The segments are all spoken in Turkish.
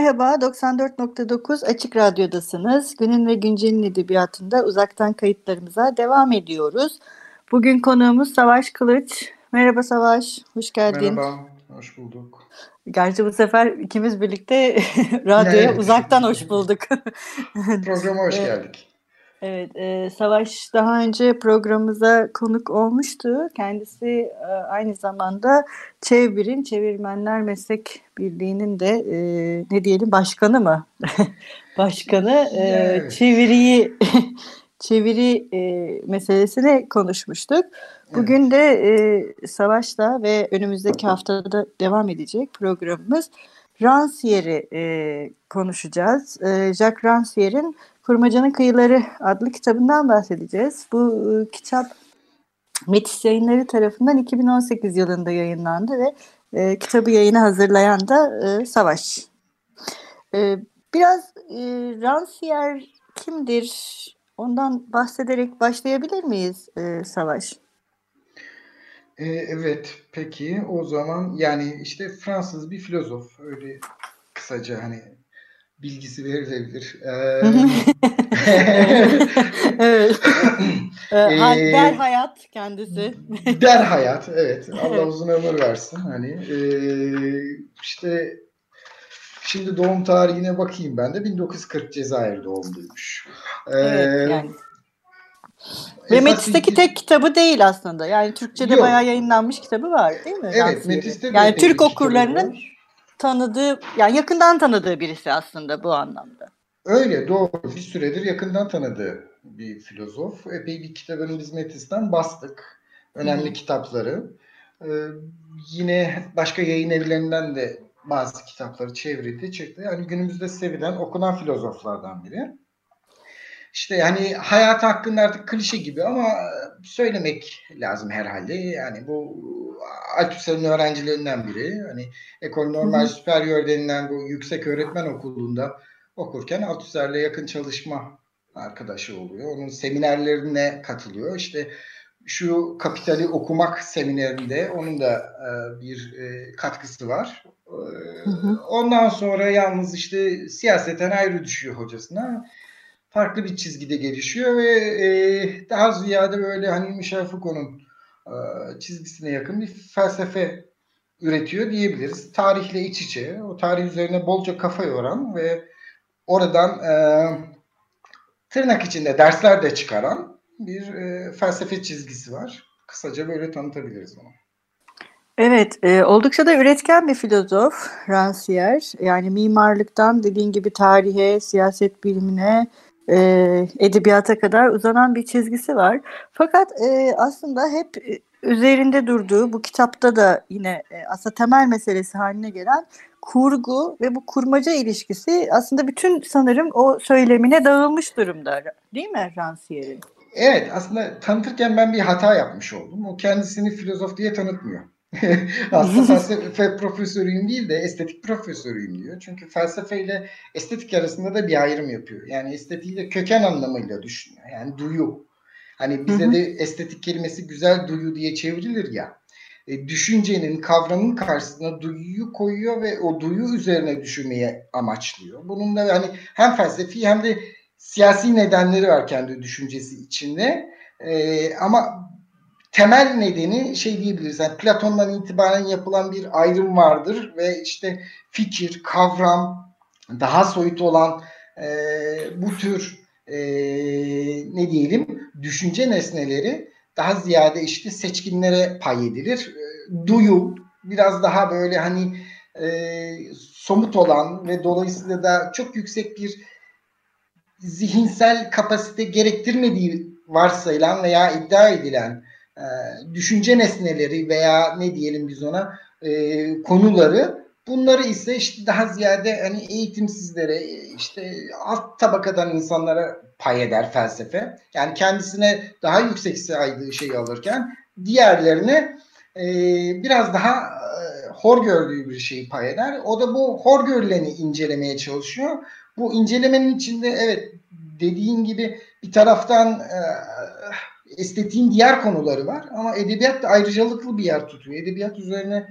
Merhaba, 94.9 Açık Radyo'dasınız. Günün ve Güncel'in edebiyatında uzaktan kayıtlarımıza devam ediyoruz. Bugün konuğumuz Savaş Kılıç. Merhaba Savaş, hoş geldin. Merhaba, hoş bulduk. Gerçi bu sefer ikimiz birlikte radyoya Evet. uzaktan hoş bulduk. Programa hoş geldik. Evet, e, Savaş daha önce programımıza konuk olmuştu. Kendisi e, aynı zamanda Çevir'in, Çevirmenler Meslek Birliği'nin de e, ne diyelim başkanı mı? başkanı e, Evet. çeviriyi çeviri e, meselesini konuşmuştuk. Bugün de e, Savaş'la ve önümüzdeki haftada devam edecek programımız Rancière'i e, konuşacağız. E, Jacques Rancière'in Kurmacanın Kıyıları adlı kitabından bahsedeceğiz. Bu e, kitap Metis Yayınları tarafından 2018 yılında yayınlandı ve e, kitabı yayına hazırlayan da e, Savaş. E, biraz e, Rancière kimdir? Ondan bahsederek başlayabilir miyiz e, Savaş? Ee, evet, peki o zaman yani işte Fransız bir filozof öyle kısaca hani bilgisi verilebilir. Ee, evet. E, Ee, Der hayat kendisi. Der hayat, evet. Allah uzun ömür versin. Hani ee, işte şimdi doğum tarihine bakayım ben de 1940 Cezayir doğumluymuş. Ee, Evet yani. Ve esas Metis'teki tek kitabı değil aslında. Yani Türkçe'de Yok. bayağı yayınlanmış kitabı var değil mi? Evet? Metis'te de Yani Türk kitabı okurlarının var. Tanıdığı, yani yakından tanıdığı birisi aslında bu anlamda. Öyle doğru. Bir süredir yakından tanıdığı bir filozof. Epey bir kitabını biz Metis'ten bastık. Önemli Hı. kitapları. Ee, yine başka yayın evlerinden de bazı kitapları çevrildi, çıktı. Yani günümüzde sevilen, okunan filozoflardan biri. İşte yani hayat hakkında artık klişe gibi ama söylemek lazım herhalde. Yani bu Althusser'in öğrencilerinden biri. Hani Ekol Normal. Superior denilen bu yüksek öğretmen okulunda okurken Althusser'le yakın çalışma arkadaşı oluyor. Onun seminerlerine katılıyor. İşte şu Kapital'i okumak seminerinde onun da e, bir e, katkısı var. E, Hı hı. Ondan sonra yalnız işte siyaseten ayrı düşüyor hocasına. Farklı bir çizgide gelişiyor ve e, daha ziyade böyle hani Michel Foucault'un çizgisine yakın bir felsefe üretiyor diyebiliriz. Tarihle iç içe, o tarih üzerine bolca kafa yoran ve oradan e, tırnak içinde dersler de çıkaran bir e, felsefe çizgisi var. Kısaca böyle tanıtabiliriz onu. Evet, e, oldukça da üretken bir filozof Rancière. Yani mimarlıktan dediğin gibi tarihe, siyaset bilimine, e, edebiyata kadar uzanan bir çizgisi var. Fakat e, aslında hep e, üzerinde durduğu, bu kitapta da yine e, aslında temel meselesi haline gelen kurgu ve bu kurmaca ilişkisi aslında bütün sanırım o söylemine dağılmış durumda. Değil mi Rancière'in? Evet aslında tanıtırken ben bir hata yapmış oldum. O kendisini filozof diye tanıtmıyor. aslında felsefe profesörüyüm değil de estetik profesörüyüm diyor. Çünkü felsefeyle estetik arasında da bir ayrım yapıyor. Yani estetiği de köken anlamıyla düşünüyor. Yani duyu. Hani bize de estetik kelimesi güzel duyu diye çevrilir ya. E, düşüncenin, kavramın karşısına duyuyu koyuyor ve o duyu üzerine düşünmeye amaçlıyor. Bunun da hani hem felsefi hem de siyasi nedenleri var kendi düşüncesi içinde. E, ama temel nedeni şey diyebiliriz. Yani Platon'dan itibaren yapılan bir ayrım vardır ve işte fikir, kavram, daha soyut olan e, bu tür e, ne diyelim düşünce nesneleri daha ziyade işte seçkinlere pay edilir. E, Duyu biraz daha böyle hani e, somut olan ve dolayısıyla da çok yüksek bir zihinsel kapasite gerektirmediği varsayılan veya iddia edilen e, düşünce nesneleri veya ne diyelim biz ona e, konuları bunları ise işte daha ziyade hani eğitimsizlere işte alt tabakadan insanlara pay eder felsefe. Yani kendisine daha yüksek saydığı şeyi alırken diğerlerine e, biraz daha e, hor gördüğü bir şeyi pay eder. O da bu hor görüleni incelemeye çalışıyor. Bu incelemenin içinde evet dediğin gibi bir taraftan e, estetiğin diğer konuları var ama edebiyat da ayrıcalıklı bir yer tutuyor. Edebiyat üzerine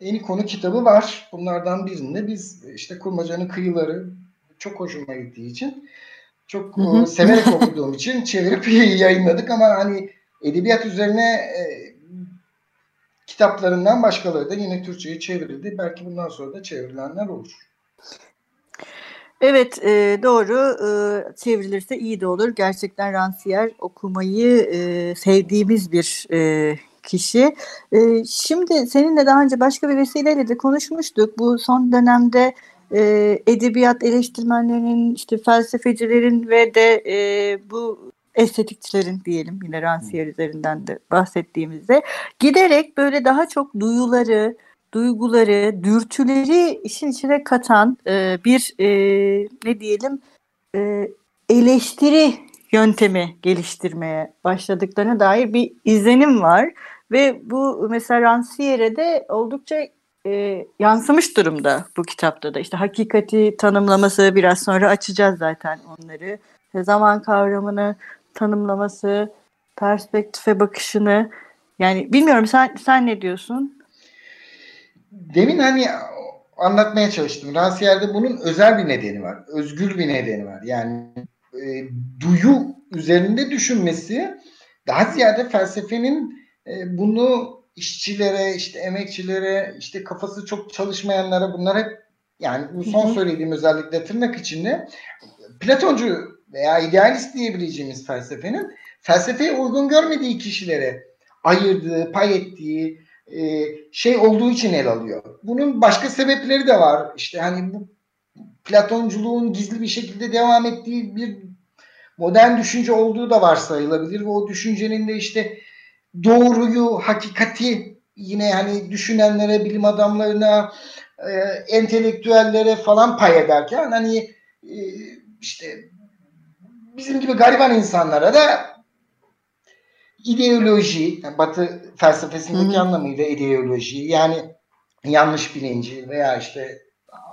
yeni konu kitabı var. Bunlardan birinde biz işte Kurmaca'nın kıyıları çok hoşuma gittiği için çok hı hı. severek okuduğum için çevirip yayınladık ama hani edebiyat üzerine e, kitaplarından başkaları da yine Türkçe'ye çevrildi. Belki bundan sonra da çevrilenler olur. Evet e, doğru e, çevrilirse iyi de olur. Gerçekten Rancière okumayı e, sevdiğimiz bir e, kişi. E, şimdi seninle daha önce başka bir vesileyle de konuşmuştuk. Bu son dönemde e, edebiyat eleştirmenlerinin, işte felsefecilerin ve de e, bu estetikçilerin diyelim yine Rancière üzerinden de bahsettiğimizde giderek böyle daha çok duyuları, duyguları, dürtüleri işin içine katan e, bir e, ne diyelim e, eleştiri yöntemi geliştirmeye başladıklarına dair bir izlenim var. Ve bu mesela Rancière'e de oldukça e, yansımış durumda bu kitapta da. İşte hakikati tanımlaması biraz sonra açacağız zaten onları. Zaman kavramını tanımlaması perspektife bakışını. Yani bilmiyorum sen sen ne diyorsun? Demin hani anlatmaya çalıştım. Ransiyer'de bunun özel bir nedeni var. Özgür bir nedeni var. Yani e, duyu üzerinde düşünmesi daha ziyade felsefenin e, bunu işçilere, işte emekçilere, işte kafası çok çalışmayanlara bunlar hep yani bu son söylediğim özellikle tırnak içinde Platoncu veya idealist diyebileceğimiz felsefenin felsefeye uygun görmediği kişilere ayırdığı, pay ettiği, şey olduğu için el alıyor. Bunun başka sebepleri de var. İşte hani bu Platonculuğun gizli bir şekilde devam ettiği bir modern düşünce olduğu da varsayılabilir ve o düşüncenin de işte doğruyu, hakikati yine hani düşünenlere, bilim adamlarına, e, entelektüellere falan pay ederken hani e, işte bizim gibi gariban insanlara da ideoloji, yani Batı felsefesindeki Hı-hı. anlamıyla ideoloji yani yanlış bilinci veya işte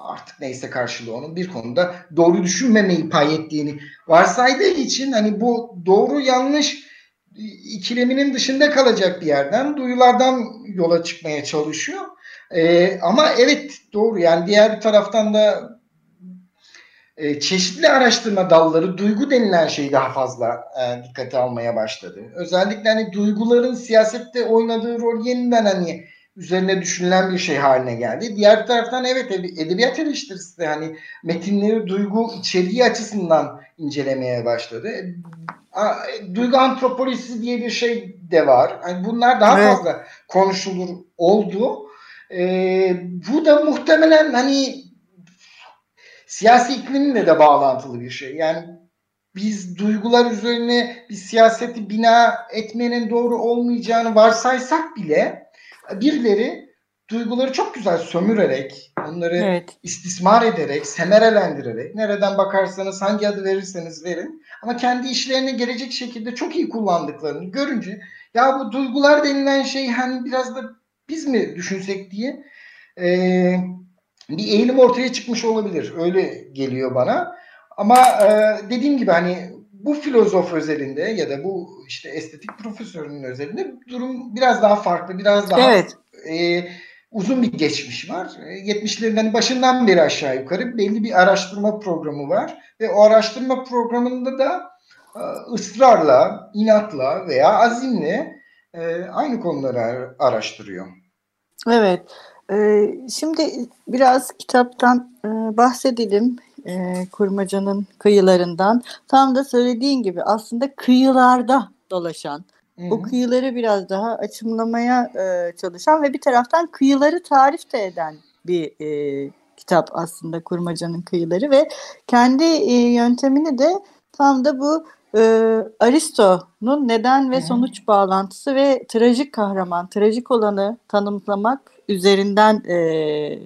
artık neyse karşılığı onun bir konuda doğru düşünmemeyi pay ettiğini varsaydığı için hani bu doğru yanlış ikileminin dışında kalacak bir yerden duyulardan yola çıkmaya çalışıyor. Ee, ama evet doğru yani diğer bir taraftan da e, çeşitli araştırma dalları duygu denilen şeyi daha fazla e, dikkate almaya başladı. Özellikle hani duyguların siyasette oynadığı rol yeniden hani üzerine düşünülen bir şey haline geldi. Diğer taraftan evet edebiyat eleştirisi de hani metinleri duygu içeriği açısından incelemeye başladı. Duygu antropolojisi diye bir şey de var. Yani bunlar daha evet. fazla konuşulur oldu. Ee, bu da muhtemelen hani siyasi iklimle de bağlantılı bir şey. Yani biz duygular üzerine bir siyaseti bina etmenin doğru olmayacağını varsaysak bile birileri duyguları çok güzel sömürerek, onları evet. istismar ederek, semerelendirerek, nereden bakarsanız hangi adı verirseniz verin ama kendi işlerine gelecek şekilde çok iyi kullandıklarını görünce ya bu duygular denilen şey hani biraz da biz mi düşünsek diye eee bir eğilim ortaya çıkmış olabilir. Öyle geliyor bana. Ama e, dediğim gibi hani bu filozof özelinde ya da bu işte estetik profesörünün özelinde durum biraz daha farklı, biraz daha evet. e, uzun bir geçmiş var. E, 70'lerin başından beri aşağı yukarı belli bir araştırma programı var ve o araştırma programında da e, ısrarla, inatla veya azimle e, aynı konuları araştırıyor. Evet. Ee, şimdi biraz kitaptan e, bahsedelim. E, Kurmaca'nın kıyılarından. Tam da söylediğin gibi aslında kıyılarda dolaşan, Hı-hı. o kıyıları biraz daha açımlamaya e, çalışan ve bir taraftan kıyıları tarif de eden bir kitap aslında Kurmaca'nın kıyıları ve kendi yöntemini de tam da bu e, Aristo'nun neden ve sonuç bağlantısı ve trajik kahraman, trajik olanı tanımlamak üzerinden e,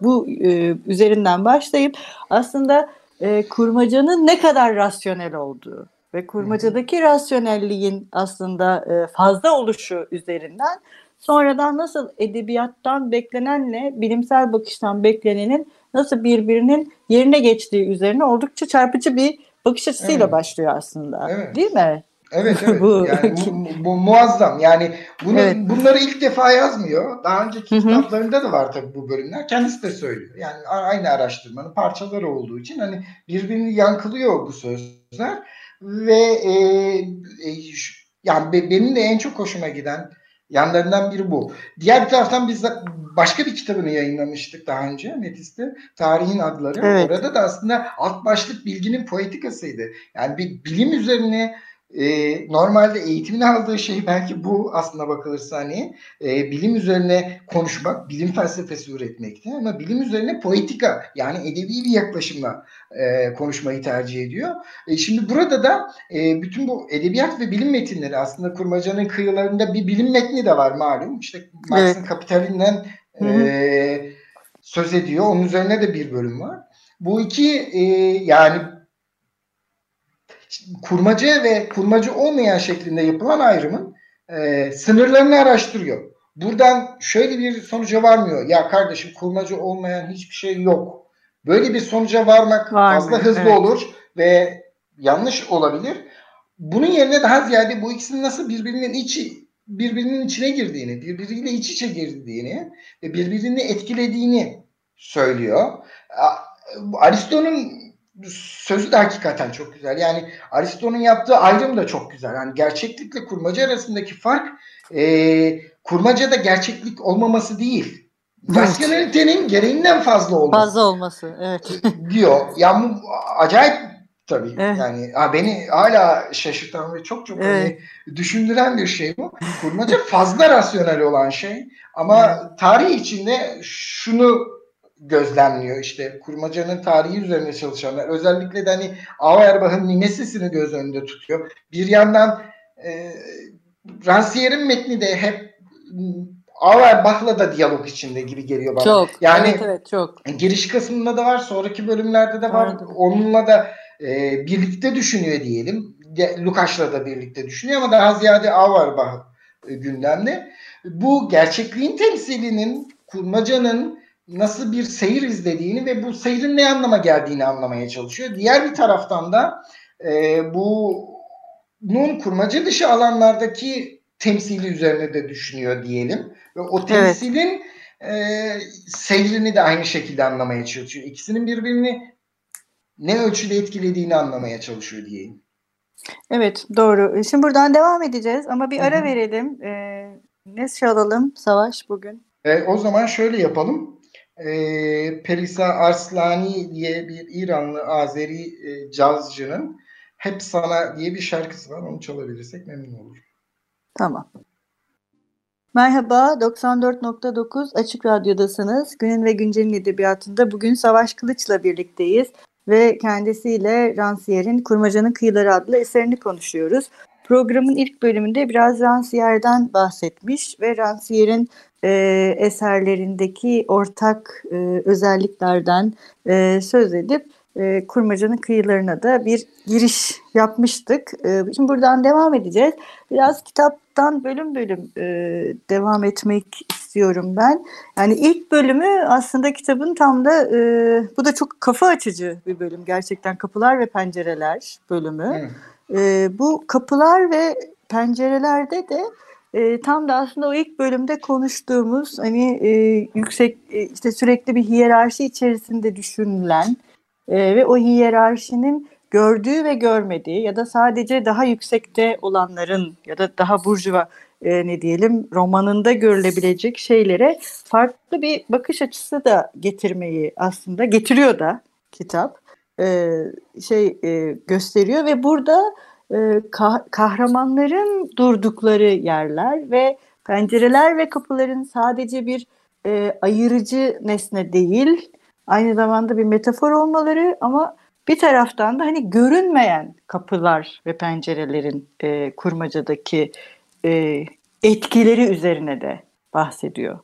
bu e, üzerinden başlayıp aslında e, kurmacanın ne kadar rasyonel olduğu ve kurmacadaki rasyonelliğin aslında e, fazla oluşu üzerinden sonradan nasıl edebiyattan beklenenle bilimsel bakıştan beklenenin nasıl birbirinin yerine geçtiği üzerine oldukça çarpıcı bir bakış açısıyla Evet. başlıyor aslında. Evet. Değil mi? Evet evet. Bu- yani bu, bu muazzam. Yani bunu Evet. bunları ilk defa yazmıyor. Daha önceki Hı hı. kitaplarında da var tabii bu bölümler. Kendisi de söylüyor. Yani aynı araştırmanın parçaları olduğu için hani birbirini yankılıyor bu sözler ve e, e, yani be- benim de en çok hoşuma giden yanlarından biri bu. Diğer bir taraftan biz de başka bir kitabını yayınlamıştık daha önce Metis'te. Tarihin Adları. Evet. Orada da aslında alt başlık bilginin poetikasıydı. Yani bir bilim üzerine e, normalde eğitimini aldığı şey belki bu aslına bakılırsa hani e, bilim üzerine konuşmak, bilim felsefesi üretmekti ama bilim üzerine poetika yani edebi bir yaklaşımla e, konuşmayı tercih ediyor. E, şimdi burada da e, bütün bu edebiyat ve bilim metinleri aslında kurmacanın kıyılarında bir bilim metni de var malum. İşte Marx'ın Kapitalinden Hı hı. e, söz ediyor. Onun üzerine de bir bölüm var. Bu iki e, yani kurmaca ve kurmaca olmayan şeklinde yapılan ayrımın e, sınırlarını araştırıyor. Buradan şöyle bir sonuca varmıyor. Ya kardeşim kurmaca olmayan hiçbir şey yok. Böyle bir sonuca varmak Varmıyor, fazla hızlı evet. olur ve yanlış olabilir. Bunun yerine daha ziyade bu ikisinin nasıl birbirinin içi birbirinin içine girdiğini, birbiriyle iç içe girdiğini ve birbirini etkilediğini söylüyor. Aristo'nun sözü de hakikaten çok güzel. Yani Aristo'nun yaptığı ayrım da çok güzel. Yani gerçeklikle kurmaca arasındaki fark e, kurmacada gerçeklik olmaması değil. Evet. Rasyonelitenin gereğinden fazla olması Fazla olması. Evet. diyor. Ya bu acayip tabii. Evet. Yani ha, beni hala şaşırtan ve çok çok Evet. hani düşündüren bir şey bu. Kurmaca fazla rasyonel olan şey ama tarih içinde şunu gözlemliyor işte kurmacanın tarihi üzerine çalışanlar özellikle de hani Auerbach'ın Nemesis'ini göz önünde tutuyor. Bir yandan e, Rancière'in metni de hep Auerbach'la da diyalog içinde gibi geliyor bana. Çok. Yani evet evet çok. giriş kısmında da var, sonraki bölümlerde de var. Vardı. Onunla da e, birlikte düşünüyor diyelim. Lukács'la da birlikte düşünüyor ama daha ziyade Auerbach e, gündemde. Bu gerçekliğin temsilinin, kurmacanın nasıl bir seyir izlediğini ve bu seyrin ne anlama geldiğini anlamaya çalışıyor. Diğer bir taraftan da e, bunun kurmaca dışı alanlardaki temsili üzerine de düşünüyor diyelim. Ve o temsilin e, seyrini de aynı şekilde anlamaya çalışıyor. İkisinin birbirini ne ölçüde etkilediğini anlamaya çalışıyor diyeyim. Evet doğru. Şimdi buradan devam edeceğiz ama bir ara hı. verelim. Ee, ne çalalım Savaş bugün? E, o zaman şöyle yapalım. E, Perisa Arslani diye bir İranlı Azeri e, cazcının Hep Sana diye bir şarkısı var. Onu çalabilirsek memnun olurum. Tamam. Merhaba, 94.9 Açık Radyo'dasınız. Günün ve Güncel'in edebiyatında bugün Savaş Kılıç'la birlikteyiz ve kendisiyle Rancière'in Kurmacanın Kıyıları adlı eserini konuşuyoruz. Programın ilk bölümünde biraz Rancière'den bahsetmiş ve Rancière'in e, eserlerindeki ortak e, özelliklerden e, söz edip e, Kurmacanın Kıyılarına da bir giriş yapmıştık. E, şimdi buradan devam edeceğiz. Biraz kitaptan bölüm bölüm e, devam etmek istiyorum ben. Yani ilk bölümü aslında kitabın tam da e, bu da çok kafa açıcı bir bölüm. Gerçekten Kapılar ve Pencereler bölümü. Hı. E, bu kapılar ve pencerelerde de e, tam da aslında o ilk bölümde konuştuğumuz hani e, yüksek e, işte sürekli bir hiyerarşi içerisinde düşünülen e, ve o hiyerarşinin gördüğü ve görmediği ya da sadece daha yüksekte olanların ya da daha burjuva e, ne diyelim romanında görülebilecek şeylere farklı bir bakış açısı da getirmeyi aslında getiriyor da kitap e, şey e, gösteriyor ve burada e, kah- kahramanların durdukları yerler ve pencereler ve kapıların sadece bir e, ayırıcı nesne değil aynı zamanda bir metafor olmaları ama bir taraftan da hani görünmeyen kapılar ve pencerelerin e, kurmacadaki e, etkileri üzerine de bahsediyor.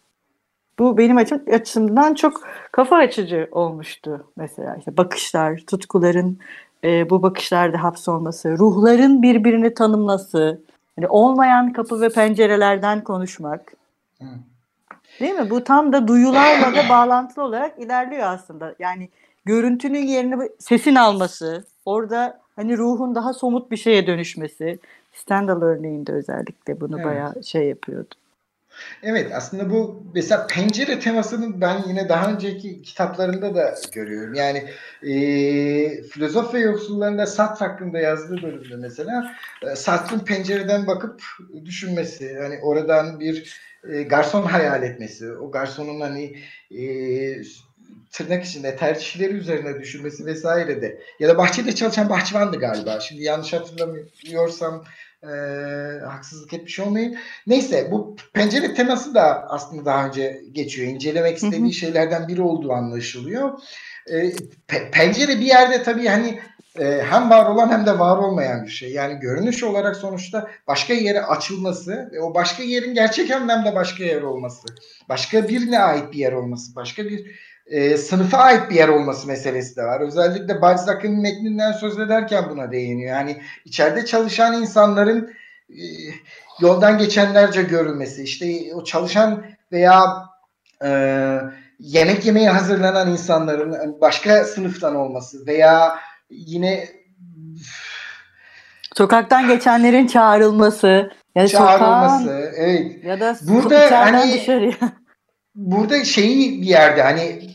Bu benim açım, açımdan çok kafa açıcı olmuştu mesela. İşte bakışlar, tutkuların e, bu bakışlarda hapsolması, ruhların birbirini tanımlaması, yani olmayan kapı ve pencerelerden konuşmak. Değil mi? Bu tam da duyularla da bağlantılı olarak ilerliyor aslında. Yani görüntünün yerini sesin alması, orada hani ruhun daha somut bir şeye dönüşmesi. Stendhal örneğinde özellikle bunu evet. bayağı şey yapıyordu. Evet aslında bu mesela pencere temasını ben yine daha önceki kitaplarında da görüyorum. Yani e, filozof ve yoksullarında Sartre hakkında yazdığı bölümde mesela e, Sartre'ın pencereden bakıp düşünmesi. Hani oradan bir e, garson hayal etmesi. O garsonun hani e, tırnak içinde tercihleri üzerine düşünmesi vesaire de. Ya da bahçede çalışan bahçıvandı galiba. Şimdi yanlış hatırlamıyorsam e, haksızlık etmiş olmayın. Neyse bu pencere teması da aslında daha önce geçiyor. İncelemek istediği şeylerden biri olduğu anlaşılıyor. E, pe- pencere bir yerde tabii hani e, hem var olan hem de var olmayan bir şey. Yani görünüş olarak sonuçta başka yere açılması ve o başka yerin gerçek anlamda başka yer olması, başka birine ait bir yer olması, başka bir e, sınıfa ait bir yer olması meselesi de var. Özellikle Balzac'ın metninden söz ederken buna değiniyor. Yani içeride çalışan insanların e, yoldan geçenlerce görülmesi, işte o çalışan veya e, yemek yemeye hazırlanan insanların başka sınıftan olması veya yine sokaktan geçenlerin çağrılması, yani çağrılması, sokağın, evet. Ya da burada hani dışarıya. Burada şeyi bir yerde hani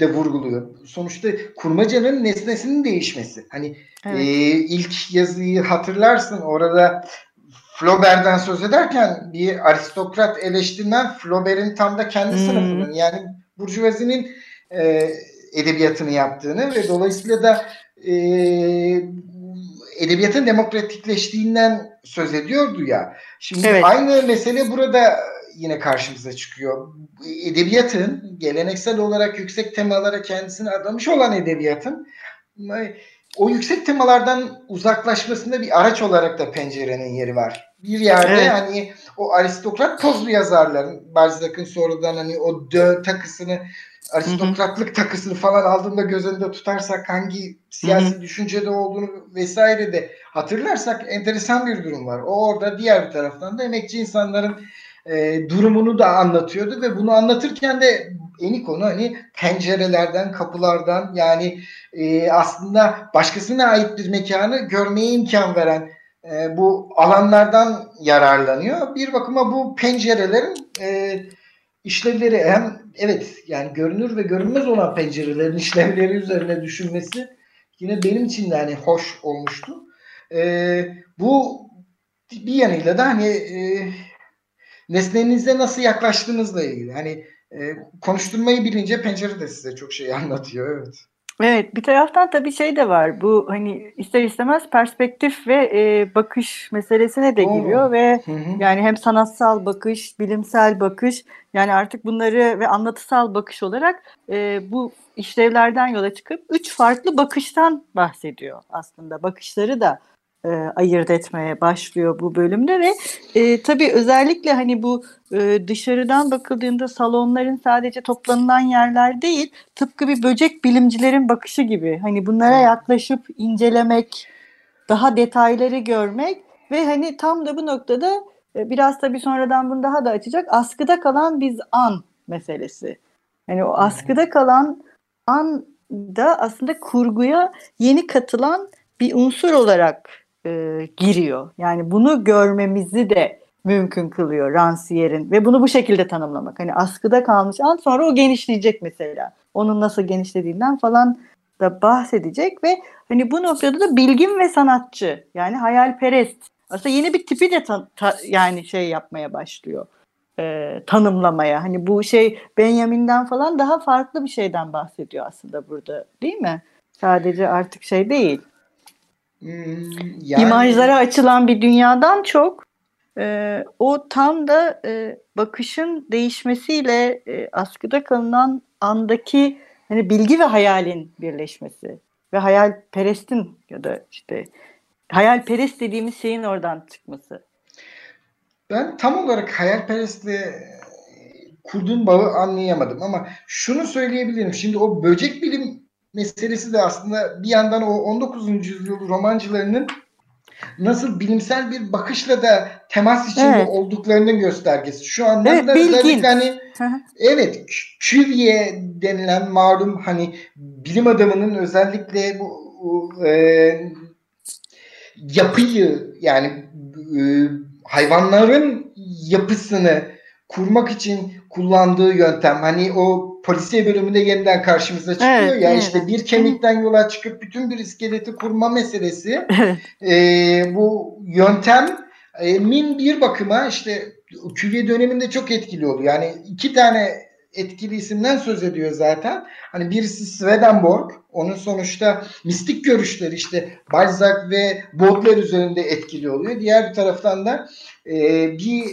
de vurguluyor. Sonuçta kurmacanın nesnesinin değişmesi. Hani evet. e, ilk yazıyı hatırlarsın orada Flaubert'den söz ederken bir aristokrat eleştirmen Flaubert'in tam da kendi hmm. sınıfının yani Burjuvazi'nin e, edebiyatını yaptığını ve dolayısıyla da e, edebiyatın demokratikleştiğinden söz ediyordu ya. Şimdi evet. aynı mesele burada yine karşımıza çıkıyor. Edebiyatın geleneksel olarak yüksek temalara kendisini adamış olan edebiyatın o yüksek temalardan uzaklaşmasında bir araç olarak da pencerenin yeri var. Bir yerde evet. hani o aristokrat pozlu yazarların Balzac'ın sonradan hani o dö takısını aristokratlık hı hı. takısını falan aldığında göz önünde tutarsak hangi siyasi hı hı. düşüncede olduğunu vesaire de hatırlarsak enteresan bir durum var. O orada diğer bir taraftan da emekçi insanların e, durumunu da anlatıyordu ve bunu anlatırken de eni konu hani pencerelerden, kapılardan yani e, aslında başkasına ait bir mekanı görmeye imkan veren e, bu alanlardan yararlanıyor. Bir bakıma bu pencerelerin e, işlevleri hem evet yani görünür ve görünmez olan pencerelerin işlevleri üzerine düşünmesi yine benim için de hani hoş olmuştu. E, bu bir yanıyla da hani e, nesnenize nasıl yaklaştığınızla ilgili. Hani e, konuşturmayı bilince pencere de size çok şey anlatıyor. Evet. Evet bir taraftan tabii şey de var bu hani ister istemez perspektif ve e, bakış meselesine de giriyor ve hı hı. yani hem sanatsal bakış, bilimsel bakış yani artık bunları ve anlatısal bakış olarak e, bu işlevlerden yola çıkıp üç farklı bakıştan bahsediyor aslında bakışları da e, ayırt etmeye başlıyor bu bölümde ve e, tabii özellikle hani bu e, dışarıdan bakıldığında salonların sadece toplanılan yerler değil tıpkı bir böcek bilimcilerin bakışı gibi. Hani bunlara yaklaşıp incelemek daha detayları görmek ve hani tam da bu noktada e, biraz tabii sonradan bunu daha da açacak askıda kalan biz an meselesi. Hani o askıda kalan an da aslında kurguya yeni katılan bir unsur olarak e, giriyor. Yani bunu görmemizi de mümkün kılıyor Rancière'in ve bunu bu şekilde tanımlamak. Hani askıda kalmış an sonra o genişleyecek mesela. Onun nasıl genişlediğinden falan da bahsedecek ve hani bu noktada da bilgin ve sanatçı yani hayalperest. Aslında yeni bir tipi de ta, ta, yani şey yapmaya başlıyor. E, tanımlamaya. Hani bu şey Benjamin'den falan daha farklı bir şeyden bahsediyor aslında burada değil mi? Sadece artık şey değil. Hmm, yani... İmajlara açılan bir dünyadan çok e, o tam da e, bakışın değişmesiyle e, askıda kalınan andaki hani bilgi ve hayalin birleşmesi ve hayalperestin ya da işte hayalperest dediğimiz şeyin oradan çıkması. Ben tam olarak hayalperestle kurduğum bağı anlayamadım ama şunu söyleyebilirim. Şimdi o böcek bilim meselesi de aslında bir yandan o 19. yüzyıl romancılarının nasıl bilimsel bir bakışla da temas içinde evet. olduklarının göstergesi. Şu anda evet, da özellikle hani evet Cuvier denilen malum hani bilim adamının özellikle bu e, yapıyı yani e, hayvanların yapısını kurmak için kullandığı yöntem hani o polisiye bölümünde yeniden karşımıza çıkıyor evet, ya evet. işte bir kemikten yola çıkıp bütün bir iskeleti kurma meselesi e, bu yöntem e, min bir bakıma işte küve döneminde çok etkili oluyor. Yani iki tane etkili isimden söz ediyor zaten. Hani birisi Swedenborg. Onun sonuçta mistik görüşleri işte Balzac ve Baudelaire üzerinde etkili oluyor. Diğer bir taraftan da e, bir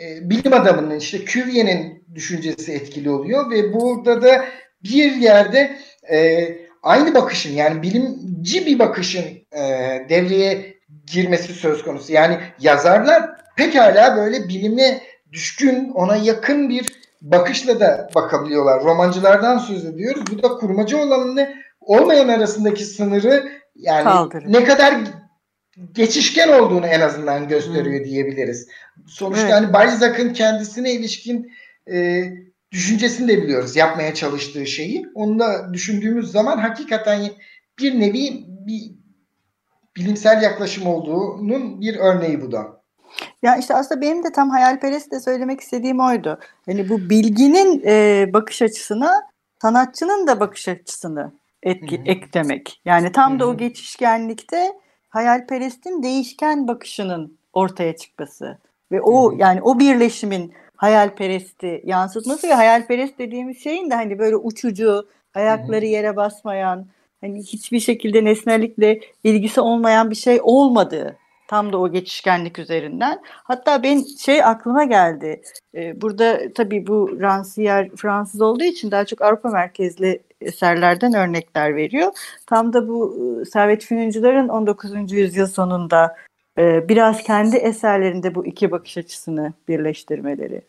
e, bilim adamının işte Cuvier'in düşüncesi etkili oluyor ve burada da bir yerde e, aynı bakışın yani bilimci bir bakışın e, devreye girmesi söz konusu. Yani yazarlar pekala böyle bilime düşkün, ona yakın bir bakışla da bakabiliyorlar. Romancılardan söz ediyoruz. Bu da kurmacı olanını olmayan arasındaki sınırı yani Kaldırır. ne kadar geçişken olduğunu en azından gösteriyor hmm. diyebiliriz. Sonuçta evet. hani Balzac'ın kendisine ilişkin e, düşüncesini de biliyoruz. Yapmaya çalıştığı şeyi. Onu da düşündüğümüz zaman hakikaten bir nevi bir bilimsel yaklaşım olduğunun bir örneği bu da. Ya işte aslında benim de tam hayalperest de söylemek istediğim oydu. Hani bu bilginin e, bakış açısına sanatçının da bakış açısını etki, Hı-hı. eklemek. Yani tam Hı-hı. da o geçişkenlikte hayalperestin değişken bakışının ortaya çıkması ve o yani o birleşimin hayalperesti yansıtması ve hayalperest dediğimiz şeyin de hani böyle uçucu, ayakları yere basmayan, hani hiçbir şekilde nesnelikle ilgisi olmayan bir şey olmadığı tam da o geçişkenlik üzerinden. Hatta ben şey aklıma geldi. Ee, burada tabii bu Rancière Fransız olduğu için daha çok Avrupa merkezli eserlerden örnekler veriyor. Tam da bu e, Servet Fünuncular'ın 19. yüzyıl sonunda e, biraz kendi eserlerinde bu iki bakış açısını birleştirmeleri.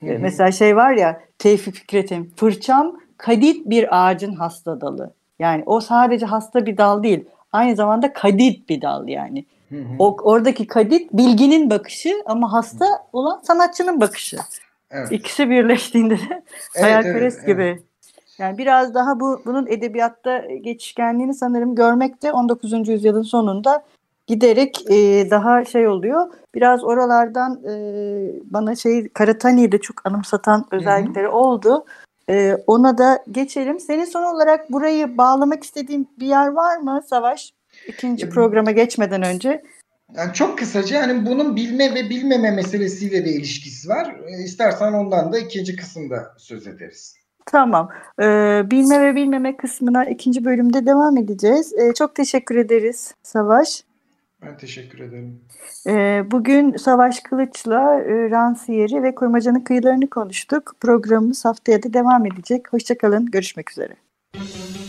Hı hı. Mesela şey var ya Tevfik Fikret'in fırçam kadit bir ağacın hasta dalı. Yani o sadece hasta bir dal değil. Aynı zamanda kadit bir dal yani. Hı hı. O, oradaki kadit bilginin bakışı ama hasta olan sanatçının bakışı. Evet. İkisi birleştiğinde de evet, hayalperest evet, gibi. Evet. Yani biraz daha bu bunun edebiyatta geçişkenliğini sanırım görmek de 19. yüzyılın sonunda giderek e, daha şey oluyor. Biraz oralardan e, bana şey Karatani'yi de çok anımsatan özellikleri Hı-hı. oldu. E, ona da geçelim. Senin son olarak burayı bağlamak istediğin bir yer var mı Savaş? İkinci programa geçmeden önce. Yani çok kısaca hani bunun bilme ve bilmeme meselesiyle de ilişkisi var. E, istersen ondan da ikinci kısımda söz ederiz. Tamam. Ee, bilme ve bilmeme kısmına ikinci bölümde devam edeceğiz. Ee, çok teşekkür ederiz Savaş. Ben teşekkür ederim. Ee, bugün Savaş Kılıç'la e, Ransiyeri ve Kurmaca'nın kıyılarını konuştuk. Programımız haftaya da devam edecek. Hoşçakalın. Görüşmek üzere.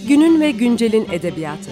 Günün ve güncelin edebiyatı.